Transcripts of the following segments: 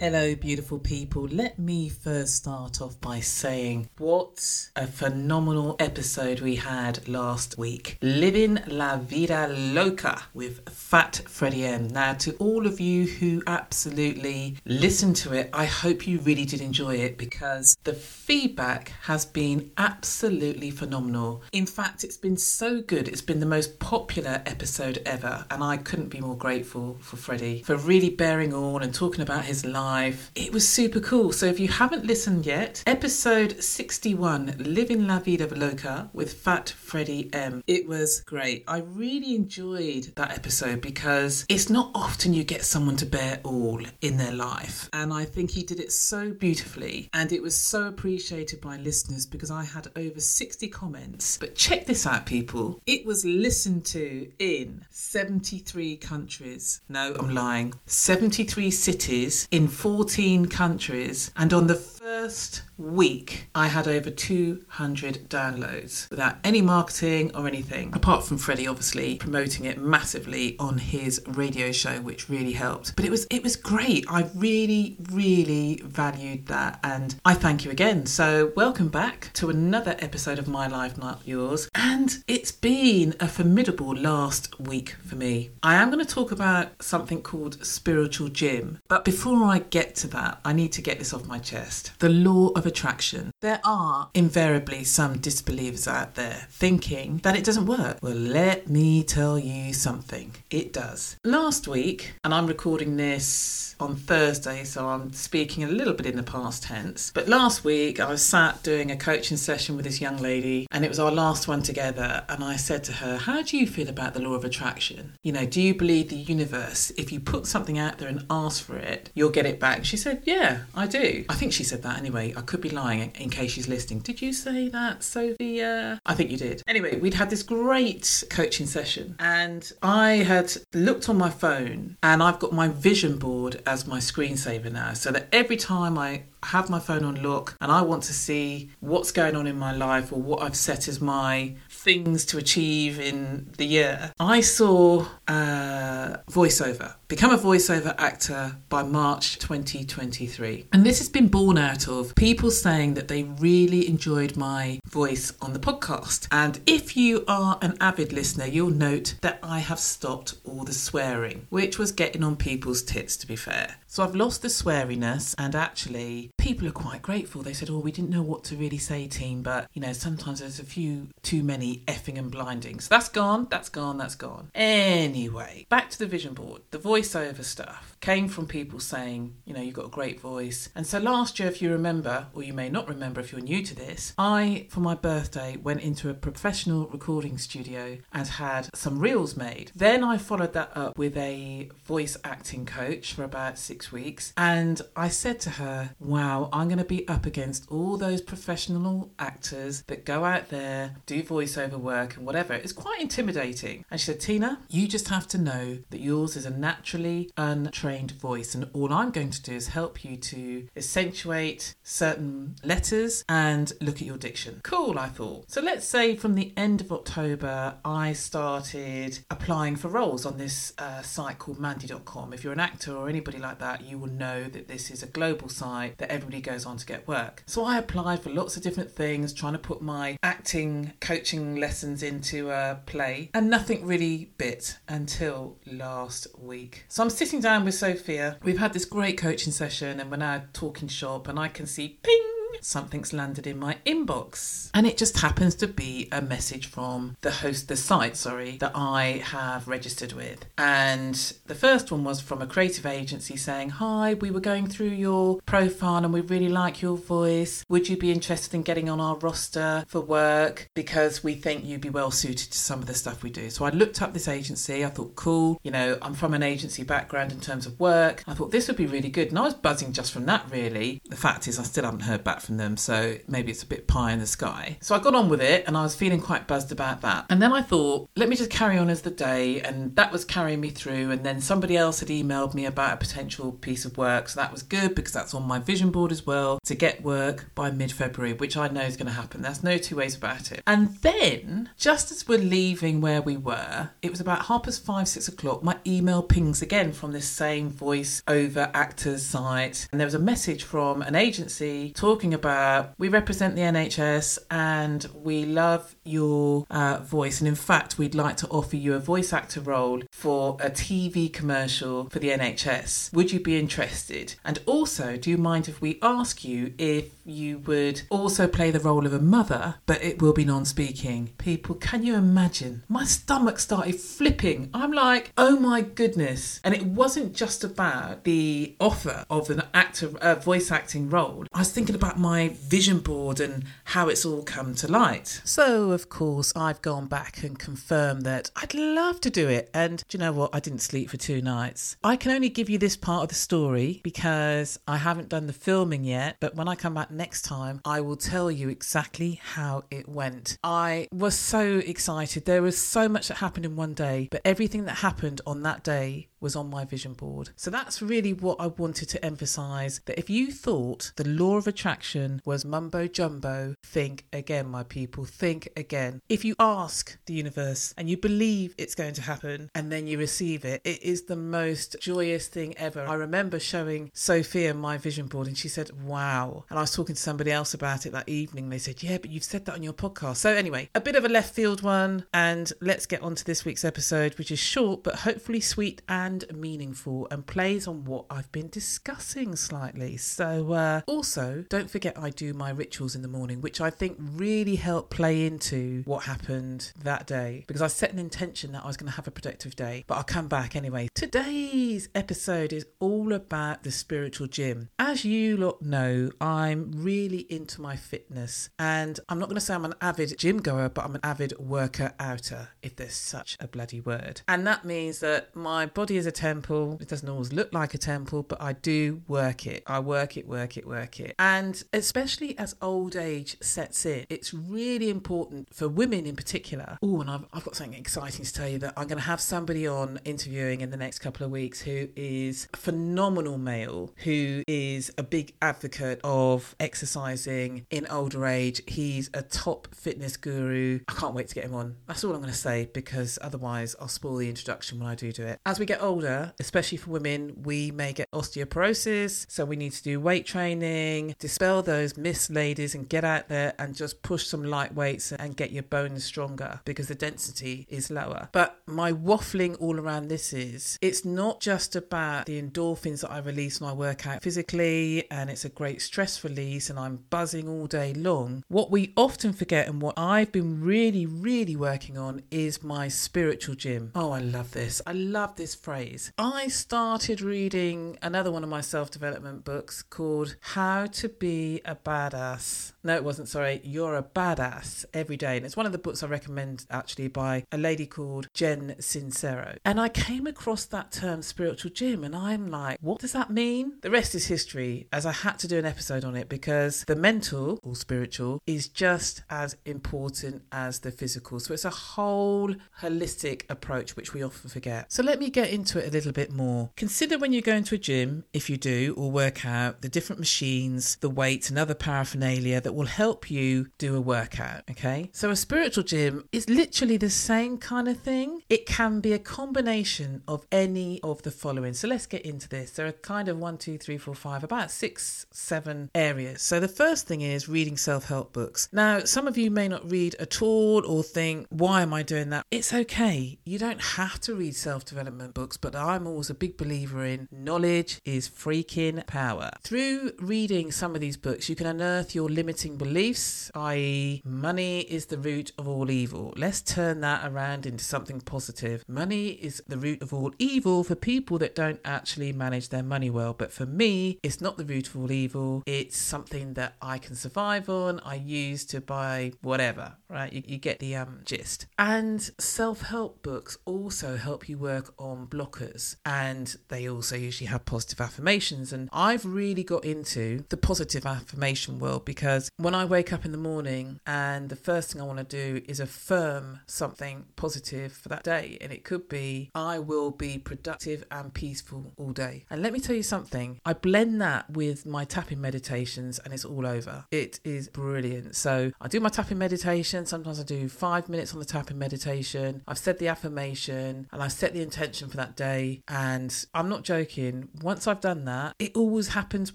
Hello, beautiful people. Let me first start off by saying what a phenomenal episode we had last week. Living La Vida Loca with Fat Freddie M. Now, to all of you who absolutely listened to it, I hope you really did enjoy it because the feedback has been absolutely phenomenal. In fact, it's been so good. It's been the most popular episode ever, and I couldn't be more grateful for Freddie for really bearing on and talking about his life It was super cool. So if you haven't listened yet, episode 61, Living La Vida Loca with Fat Freddie M. It was great. I really enjoyed that episode because it's not often you get someone to bear all in their life. And I think he did it so beautifully. And it was so appreciated by listeners because I had over 60 comments. But check this out, people. It was listened to in 73 countries. No, I'm lying. 73 cities in 14 countries, and on the first week, I had over 200 downloads without any marketing or anything, apart from Freddie obviously promoting it massively on his radio show, which really helped. But it was it was great. I really, really valued that, and I thank you again. So welcome back to another episode of My Life, Not Yours. And it's been a formidable last week for me. I am going to talk about something called spiritual gym, but before I get to that, I need to get this off my chest. The law of attraction. There are invariably some disbelievers out there thinking that it doesn't work. Well, let me tell you something. It does. Last week, and I'm recording this on Thursday, so I'm speaking a little bit in the past tense. But last week, I was sat doing a coaching session with this young lady, and it was our last one together. And I said to her, How do you feel about the law of attraction? You know, do you believe the universe, if you put something out there and ask for it, you'll get it back? She said, Yeah, I do. I think she said that anyway. I could be lying in case she's listening. Did you say that, Sophia? I think you did. Anyway, we'd had this great coaching session, and I had looked on my phone, and I've got my vision board as my screensaver now, so that every time I have my phone on look and I want to see what's going on in my life or what I've set as my things to achieve in the year, I saw uh, voiceover. Become a voiceover actor by March 2023. And this has been born out of people saying that they really enjoyed my voice on the podcast. And if you are an avid listener, you'll note that I have stopped all the swearing, which was getting on people's tits, to be fair. So I've lost the sweariness, and actually, people are quite grateful. They said, Oh, we didn't know what to really say, team, but you know, sometimes there's a few too many effing and blinding. So that's gone, that's gone, that's gone. Anyway, back to the vision board. The voiceover stuff came from people saying, You know, you've got a great voice. And so last year, if you remember, or you may not remember if you're new to this, I, for my birthday, went into a professional recording studio and had some reels made. Then I followed that up with a voice acting coach for about six weeks. And I said to her, Wow, I'm going to be up against all those professional actors that go out there, do voiceover work and whatever. It's quite intimidating. And she said, Tina, you just have to know that yours is a naturally untrained voice. And all I'm going to do is help you to accentuate certain letters and look at your diction. Cool, I thought. So let's say from the end of October, I started applying for roles on this uh, site called Mandy.com. If you're an actor or anybody like that, you will know that this is a global site that everybody goes on to get work. So I applied for lots of different things, trying to put my acting coaching lessons into a play, and nothing really bit until last week. So I'm sitting down with Sophia. We've had this great coaching session, and we're now talking shop, and I can see ping something's landed in my inbox. And it just happens to be a message from the host, the site, sorry, that I have registered with. And the first one was from a creative agency saying, Hi, we were going through your profile and we really like your voice. Would you be interested in getting on our roster for work? Because we think you'd be well suited to some of the stuff we do. So I looked up this agency. I thought, cool. You know, I'm from an agency background in terms of work. I thought this would be really good. And I was buzzing just from that, really. the fact is, I still haven't heard back from them, so maybe it's a bit pie in the sky. So I got on with it and I was feeling quite buzzed about that. And then I thought, let me just carry on as the day, and that was carrying me through. And then somebody else had emailed me about a potential piece of work, so that was good because that's on my vision board as well to get work by mid February, which I know is going to happen. There's no two ways about it. And then, just as we're leaving where we were, it was about half past five, six o'clock, my email pings again from this same voice over actors site. And there was a message from an agency talking about we represent the NHS and we love your uh, voice. And in fact, we'd like to offer you a voice actor role for a TV commercial for the NHS. Would you be interested? And also, do you mind if we ask you if you would also play the role of a mother, but it will be non speaking? People, can you imagine? My stomach started flipping. I'm like, oh my goodness. And it wasn't just about the offer of an actor, a voice acting role. I was thinking about my vision board and how it's all come to light. So, of course, I've gone back and confirmed that I'd love to do it. And do you know what? I didn't sleep for two nights. I can only give you this part of the story because I haven't done the filming yet. But when I come back next time, I will tell you exactly how it went. I was so excited. There was so much that happened in one day, but everything that happened on that day was on my vision board. So that's really what I wanted to emphasize that if you thought the law of attraction was mumbo jumbo, think again, my people, think again. If you ask the universe and you believe it's going to happen and then you receive it, it is the most joyous thing ever. I remember showing Sophia my vision board and she said, Wow. And I was talking to somebody else about it that evening. They said, Yeah, but you've said that on your podcast. So, anyway, a bit of a left field one. And let's get on to this week's episode, which is short but hopefully sweet and and meaningful and plays on what I've been discussing slightly. So, uh, also, don't forget I do my rituals in the morning, which I think really help play into what happened that day because I set an intention that I was going to have a productive day, but I'll come back anyway. Today's episode is all about the spiritual gym. As you lot know, I'm really into my fitness and I'm not going to say I'm an avid gym goer, but I'm an avid worker outer, if there's such a bloody word. And that means that my body is a temple. It doesn't always look like a temple, but I do work it. I work it, work it, work it. And especially as old age sets in, it's really important for women in particular. Oh, and I've, I've got something exciting to tell you that I'm going to have somebody on interviewing in the next couple of weeks who is a phenomenal male who is a big advocate of exercising in older age. He's a top fitness guru. I can't wait to get him on. That's all I'm going to say because otherwise I'll spoil the introduction when I do do it. As we get older, especially for women, we may get osteoporosis. So we need to do weight training, dispel those myths, ladies, and get out there and just push some light weights and get your bones stronger because the density is lower. But my waffling all around this is it's not just about the endorphins that I release when I work out physically and it's a great stress release and I'm buzzing all day long. What we often forget and what I've been really, really working on is my spiritual gym. Oh, I love this. I love this phrase I started reading another one of my self development books called How to Be a Badass. No, it wasn't, sorry. You're a Badass Every Day. And it's one of the books I recommend actually by a lady called Jen Sincero. And I came across that term spiritual gym and I'm like, what does that mean? The rest is history, as I had to do an episode on it because the mental or spiritual is just as important as the physical. So it's a whole holistic approach, which we often forget. So let me get into it a little bit more. Consider when you go into a gym, if you do, or work out, the different machines, the weights, and other paraphernalia that will help you do a workout. Okay. So a spiritual gym is literally the same kind of thing. It can be a combination of any of the following. So let's get into this. There are kind of one, two, three, four, five, about six, seven areas. So the first thing is reading self help books. Now, some of you may not read at all or think, why am I doing that? It's okay. You don't have to read self development books, but I'm always a big believer in knowledge is freaking power. Through reading some of these books, you can unearth your limiting beliefs, i.e., money is the root of all evil. Let's turn that around into something positive. Money is the root of all evil for people that don't actually manage their money well. But for me, it's not the root of all evil. It's something that I can survive on, I use to buy whatever, right? You, you get the um, gist. And self help books also help you work on blocking blockers. And they also usually have positive affirmations. And I've really got into the positive affirmation world because when I wake up in the morning and the first thing I want to do is affirm something positive for that day, and it could be, I will be productive and peaceful all day. And let me tell you something, I blend that with my tapping meditations and it's all over. It is brilliant. So I do my tapping meditation. Sometimes I do five minutes on the tapping meditation. I've said the affirmation and I've set the intention for that day. And I'm not joking. Once I've done that, it always happens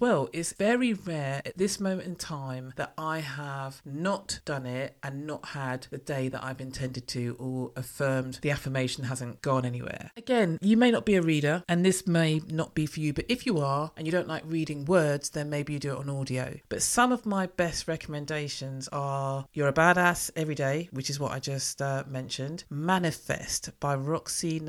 well. It's very rare at this moment in time that I have not done it and not had the day that I've intended to or affirmed the affirmation hasn't gone anywhere. Again, you may not be a reader and this may not be for you, but if you are and you don't like reading words, then maybe you do it on audio. But some of my best recommendations are You're a Badass Every Day, which is what I just uh, mentioned, Manifest by Roxy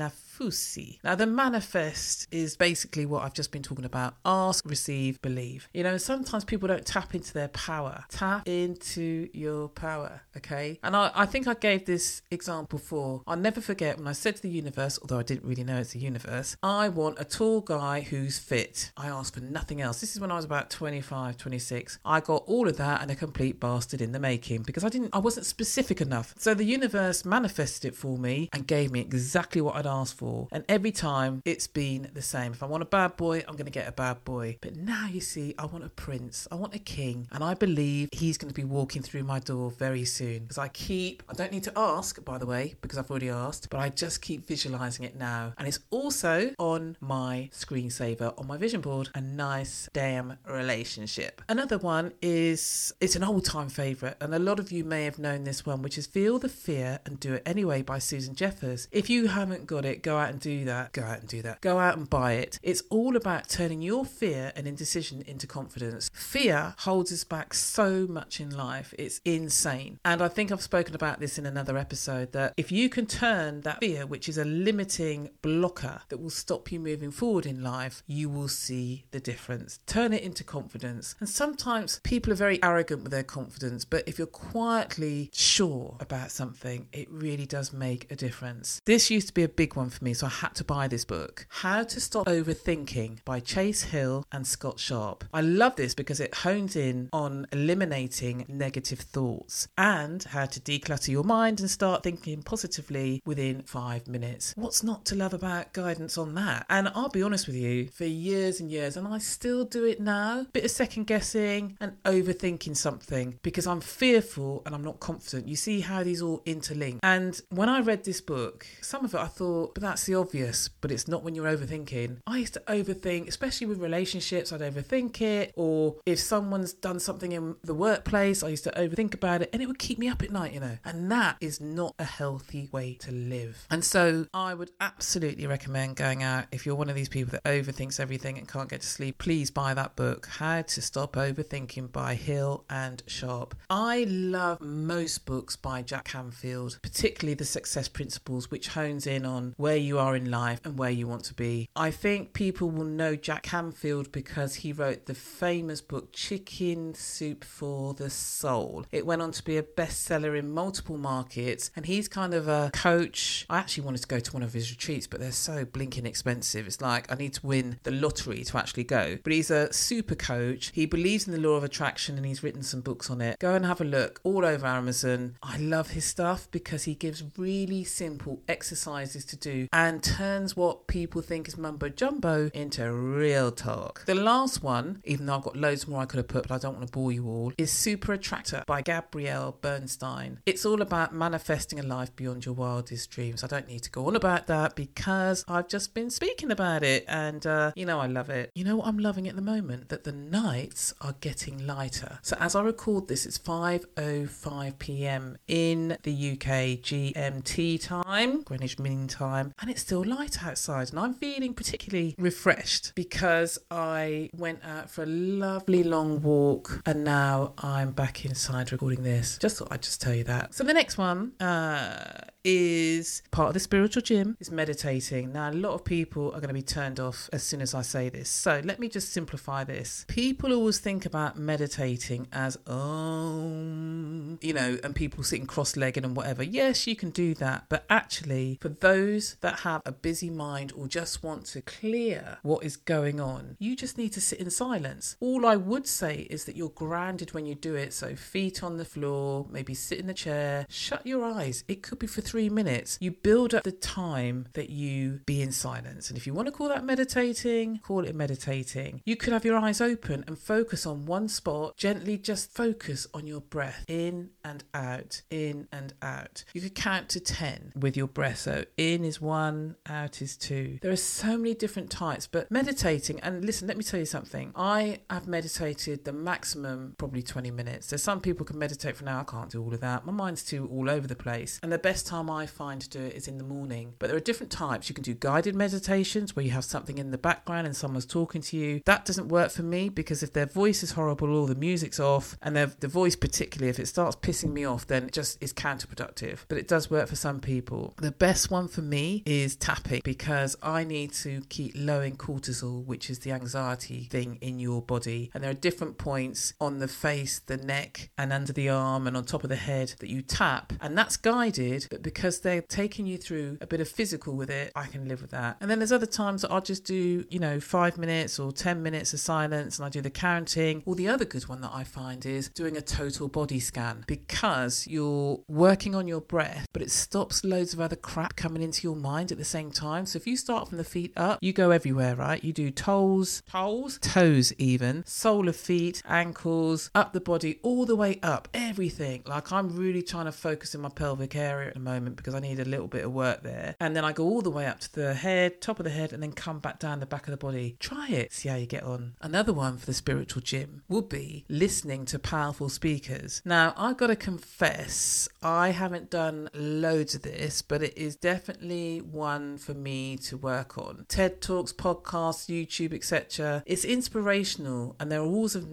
Now, the manifest is basically what I've just been talking about ask, receive, believe. You know, sometimes people don't tap into their power. Tap into your power, okay? And I, I think I gave this example before. I'll never forget when I said to the universe, although I didn't really know it's a universe, I want a tall guy who's fit. I asked for nothing else. This is when I was about 25, 26. I got all of that and a complete bastard in the making because I didn't, I wasn't specific enough. So the universe manifested it for me and gave me exactly what I'd asked for. And every time it's been the same. If I want a bad boy, I'm going to get a bad boy. But now you see, I want a prince, I want a king, and I believe he's going to be walking through my door very soon because I keep, I don't need to ask, by the way, because I've already asked, but I just keep visualizing it now. And it's also on my screensaver on my vision board. A nice damn relationship. Another one is it's an old time favorite, and a lot of you may have known this one, which is Feel the Fear and Do It Anyway by Susan Jeffers. If you haven't got it, go out and do that. Go out and do that. Go out and buy it. It's all about turning your fear and indecision into confidence. Fear holds us back so much in life. It's insane. And I think I've spoken about this in another episode that if you can turn that fear, which is a limiting blocker that will stop you moving forward in life, you will see the difference. Turn it into confidence. And sometimes people are very arrogant with their confidence, but if you're quietly sure about something, it really does make a difference. This used to be a big one for me, so I had to buy this book How to Stop Overthinking by Chase Hill and Scott Sharp. I love this because it hones in on eliminating negative thoughts and how to declutter your mind and start thinking positively within five minutes. What's not to love about guidance on that? And I'll be honest with you, for years and years, and I still do it now, bit of second guessing and overthinking something because I'm fearful and I'm not confident. You see how these all interlink. And when I read this book, some of it I thought, but that's the obvious, but it's not when you're overthinking. I used to overthink, especially with relationships, I'd overthink it. Or if someone's done something in the workplace, I used to overthink about it and it would keep me up at night, you know. And that is not a healthy way to live. And so I would absolutely recommend going out if you're one of these people that overthinks everything and can't get to sleep. Please buy that book, How to Stop Overthinking by Hill and Sharp. I love most books by Jack Canfield, particularly The Success Principles, which hones in on where you are in life and where you want to be. I think people will know Jack Canfield because he wrote the famous book Chicken Soup for the Soul. It went on to be a bestseller in multiple markets, and he's kind of a coach. I actually wanted to go to one of his retreats, but they're so blinking expensive. It's like I need to win the lottery to actually go. But he's a super coach. He believes in the law of attraction and he's written some books on it. Go and have a look all over Amazon. I love his stuff because he gives really simple exercises to do and turns what people think is mumbo jumbo into real talk. The last one, even though I've got loads more I could have put, but I don't want to bore you all, is Super Attractor by Gabrielle Bernstein. It's all about manifesting a life beyond your wildest dreams. I don't need to go on about that because I've just been speaking about it and uh, you know I love it. You know what I'm loving at the moment? That the nights are getting lighter. So as I record this, it's 5:05 p.m. in the UK GMT time, Greenwich Mean Time, and it's still light outside, and I'm feeling particularly refreshed because I went out for a lovely long walk, and now I'm back inside recording this. Just thought I'd just tell you that. So the next one uh, is part of the spiritual gym is meditating. Now a lot of people are going to be turned off as soon as I say this. So let me just simplify this. People always think about meditating as um, you know, and people sitting cross-legged and whatever. Yes, you can do that, but actually, for those that have a busy mind or just want to clear what is going on, you just need to sit in silence. All I would say is that you're grounded when you do it. So, feet on the floor, maybe sit in the chair, shut your eyes. It could be for three minutes. You build up the time that you be in silence. And if you want to call that meditating, call it meditating. You could have your eyes open and focus on one spot, gently just focus on your breath in and out, in and out. You could count to 10 with your breath. So, in is one, out is two. There are so many different types, but meditating, and listen, let me tell you something. I have meditated the maximum probably 20 minutes. There's some people can meditate for an hour. I can't do all of that. My mind's too all over the place. And the best time I find to do it is in the morning. But there are different types. You can do guided meditations where you have something in the background and someone's talking to you. That doesn't work for me because if their voice is horrible or the music's off, and the voice particularly, if it starts pissing me off, then it just is counterproductive. But it does work for some people. The best one for me is tapping because I need to keep lowering cortisol, which is the anxiety thing in your body. And there are different points on the face, the neck, and under the arm and on top of the head that you tap. And that's guided, but because they're taking you through a bit of physical with it, I can live with that. And then there's other times that I'll just do, you know, five minutes or 10 minutes of silence and I do the counting. Or the other good one that I find is doing a total body scan because you're working on your breath, but it stops loads of other crap coming into your mind at the same time. So if you start from the feet up, you go everywhere, right? You do toes, toes, toes even, sole of feet, ankles, up the body, all the way up, everything. Like I'm really trying to focus in my pelvic area at the moment because I need a little bit of work there. And then I go all the way up to the head, top of the head, and then come back down the back of the body. Try it, see how you get on. Another one for the spiritual gym would be listening to powerful speakers. Now, I've got to confess, I haven't done loads of this, but it is definitely one for me to work on. TED Talks, podcasts, YouTube, etc. It's inspirational, and there are always of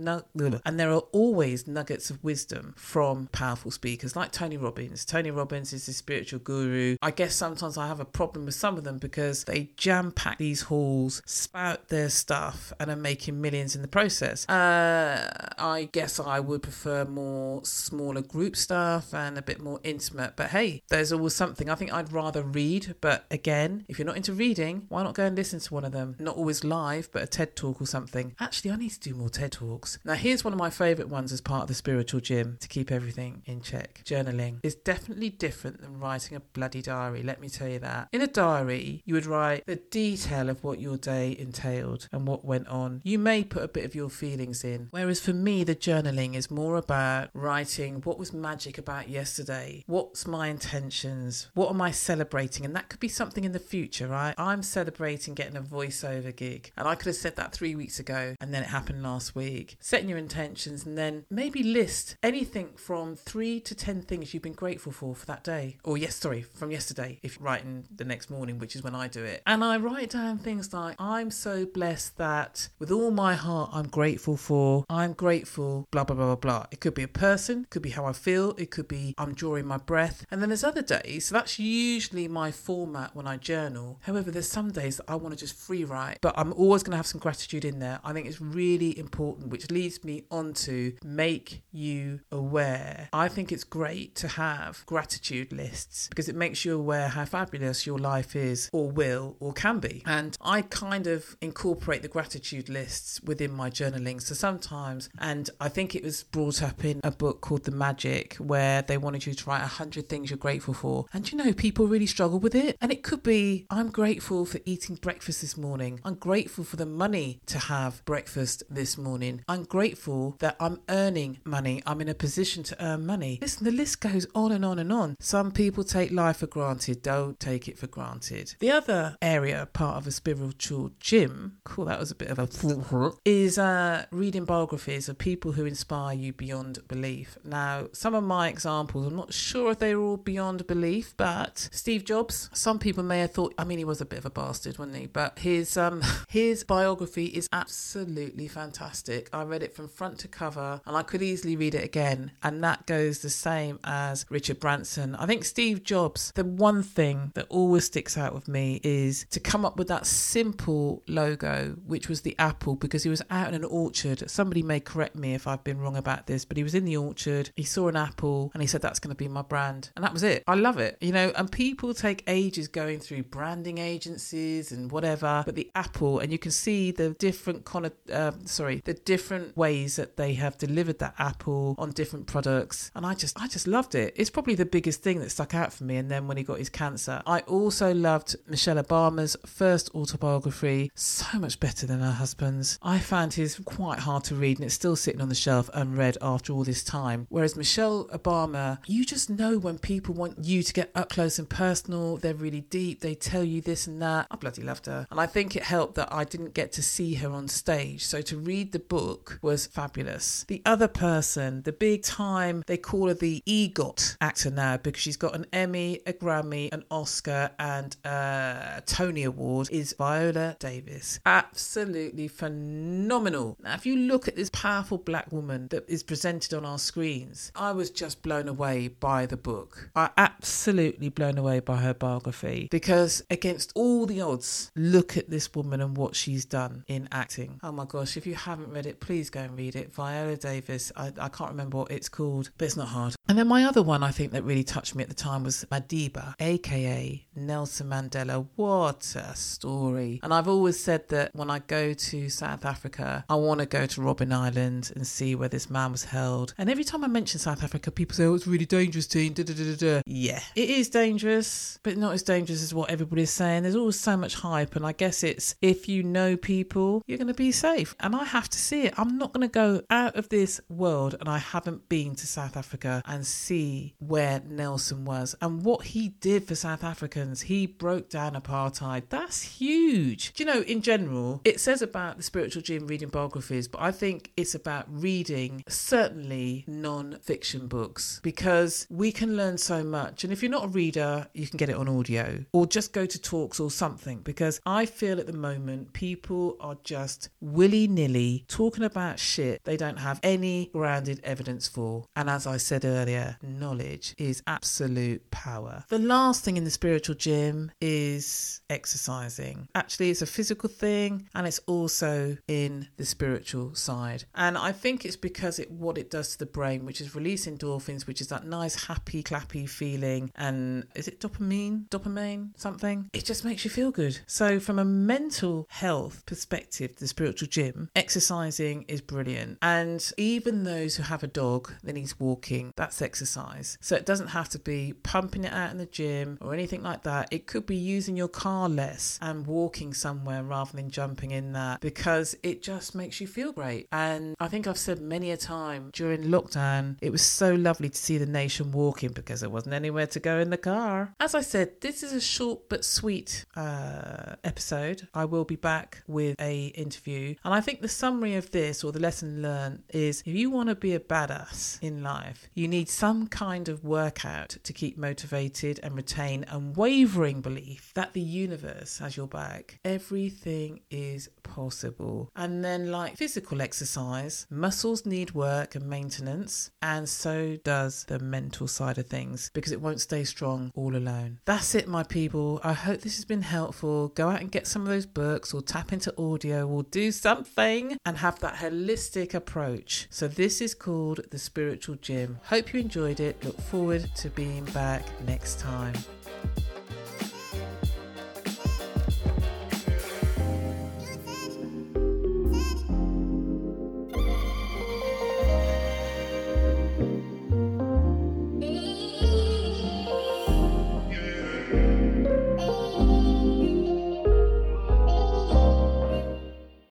and there are always nuggets of wisdom from powerful speakers like Tony Robbins. Tony Robbins is the spiritual guru. I guess sometimes I have a problem with some of them because they jam pack these halls, spout their stuff, and are making millions in the process. Uh, I guess I would prefer more smaller group stuff and a bit more intimate. But hey, there's always something. I think I'd rather read. But again, if you're not into reading, why not go and listen to one of them? Not always live, but a TED talk or something. Actually, I need to do more TED talks. Now, here's one of my favorite ones as part of the spiritual gym to keep everything in check. Journaling is definitely different than writing a bloody diary. Let me tell you that. In a diary, you would write the detail of what your day entailed and what went on. You may put a bit of your feelings in. Whereas for me, the journaling is more about writing what was magic about yesterday, what's my intentions, what am I celebrating, and that could be something in the future, right? I'm celebrating getting a voiceover gig, and I could have said that three weeks ago, and then it happened last week. Setting your intentions, and then maybe list anything from three to ten things you've been grateful for for that day, or yes, sorry, from yesterday, if you're writing the next morning, which is when I do it. And I write down things like, I'm so blessed that with all my heart, I'm grateful for, I'm grateful, blah, blah, blah, blah, blah. It could be a person, could be how I feel, it could be I'm drawing my breath. And then there's other days, so that's usually my format when I journal. However, there's some days that I want to just free write, but I'm always going to have some gratitude in there. I think it's really important, which leads me on to make you aware. I think it's great to have gratitude lists because it makes you aware how fabulous your life is or will or can be. And I kind of incorporate the gratitude lists within my journaling. So sometimes, and I think it was brought up in a book called The Magic where they wanted you to write 100 things you're grateful for. And you know, people really struggle with it. And it could be I'm grateful for eating breakfast this morning. I'm grateful for the money to have breakfast this morning. I'm grateful that I'm earning money. I'm in a position to earn money. Listen, the list goes on and on and on. Some people take life for granted. Don't take it for granted. The other area, part of a spiritual gym, cool, that was a bit of a is uh, reading biographies of people who inspire you beyond belief. Now, some of my examples, I'm not sure if they were all beyond belief, but Steve Jobs, some people may have thought, I mean, he was a bit of a bastard, wasn't he? But his um his biography is absolutely fantastic. I read it from front to cover, and I could easily read it again. And that goes the same as Richard Branson. I think Steve Jobs, the one thing that always sticks out with me is to come up with that simple logo, which was the apple, because he was out in an orchard. Somebody may correct me if I've been wrong about this, but he was in the orchard. He saw an apple and he said, That's going to be my brand. And that was it. I love it, you know. And people take ages going through through branding agencies and whatever, but the apple, and you can see the different con- uh, sorry, the different ways that they have delivered that apple on different products, and I just I just loved it. It's probably the biggest thing that stuck out for me. And then when he got his cancer, I also loved Michelle Obama's first autobiography, so much better than her husband's. I found his quite hard to read, and it's still sitting on the shelf unread after all this time. Whereas Michelle Obama, you just know when people want you to get up close and personal, they're really deep, they tell you this and that. I bloody loved her. And I think it helped that I didn't get to see her on stage. So to read the book was fabulous. The other person, the big time, they call her the EGOT actor now because she's got an Emmy, a Grammy, an Oscar, and a Tony Award, is Viola Davis. Absolutely phenomenal. Now, if you look at this powerful black woman that is presented on our screens, I was just blown away by the book. I absolutely blown away by her biography because against all the odds, look at this woman and what she's done in acting. Oh my gosh, if you haven't read it, please go and read it. Viola Davis, I, I can't remember what it's called, but it's not hard. And then my other one I think that really touched me at the time was Madiba, aka Nelson Mandela. What a story. And I've always said that when I go to South Africa, I want to go to Robben Island and see where this man was held. And every time I mention South Africa, people say, oh, it's really dangerous, team. Da, da, da, da. Yeah, it is dangerous, but not as dangerous as what everybody's saying. There's always so much hype. And I guess it's if you know people, you're going to be safe. And I have to see it. I'm not going to go out of this world and I haven't been to South Africa and see where Nelson was and what he did for South Africans. He broke down apartheid. That's huge. Do you know, in general, it says about the spiritual gym reading biographies, but I think it's about reading certainly non fiction books because we can learn so much. And if you're not a reader, you can get it on audio or just go to talks or something because I feel at the moment people are just willy nilly talking about shit they don't have any grounded evidence for. And as I said earlier, knowledge is absolute power. The last thing in the spiritual gym is exercising. Actually, it's a physical thing and it's also in the spiritual side. And I think it's because it what it does to the brain, which is release endorphins, which is that nice, happy, clappy feeling. And is it dopamine? Dopamine? Something? It just makes you feel good. So, from a mental health perspective, the spiritual gym, exercising is brilliant. And even those who have a dog that needs walking, that's exercise. So, it doesn't have to be pumping it out in the gym or anything like that. It could be using your car less and walking somewhere rather than jumping in that because it just makes you feel great. And I think I've said many a time during lockdown, it was so lovely to see the nation walking because there wasn't anywhere to go in the car. As I said, this is a short but sweet uh, episode. I will be back with a interview, and I think the summary of this or the lesson learned is if you want to be a badass in life, you need some kind of workout to keep motivated and retain unwavering belief that the universe has your back. Everything is possible. And then, like physical exercise, muscles need work and maintenance, and so does the mental side of things because it won't stay strong all alone. That's it, my people. I hope this has been helpful. Go out and get some of those books or tap into audio or do something and have that holistic approach. So, this is called the Spiritual Gym. Hope you enjoyed it. Look forward to being back next time.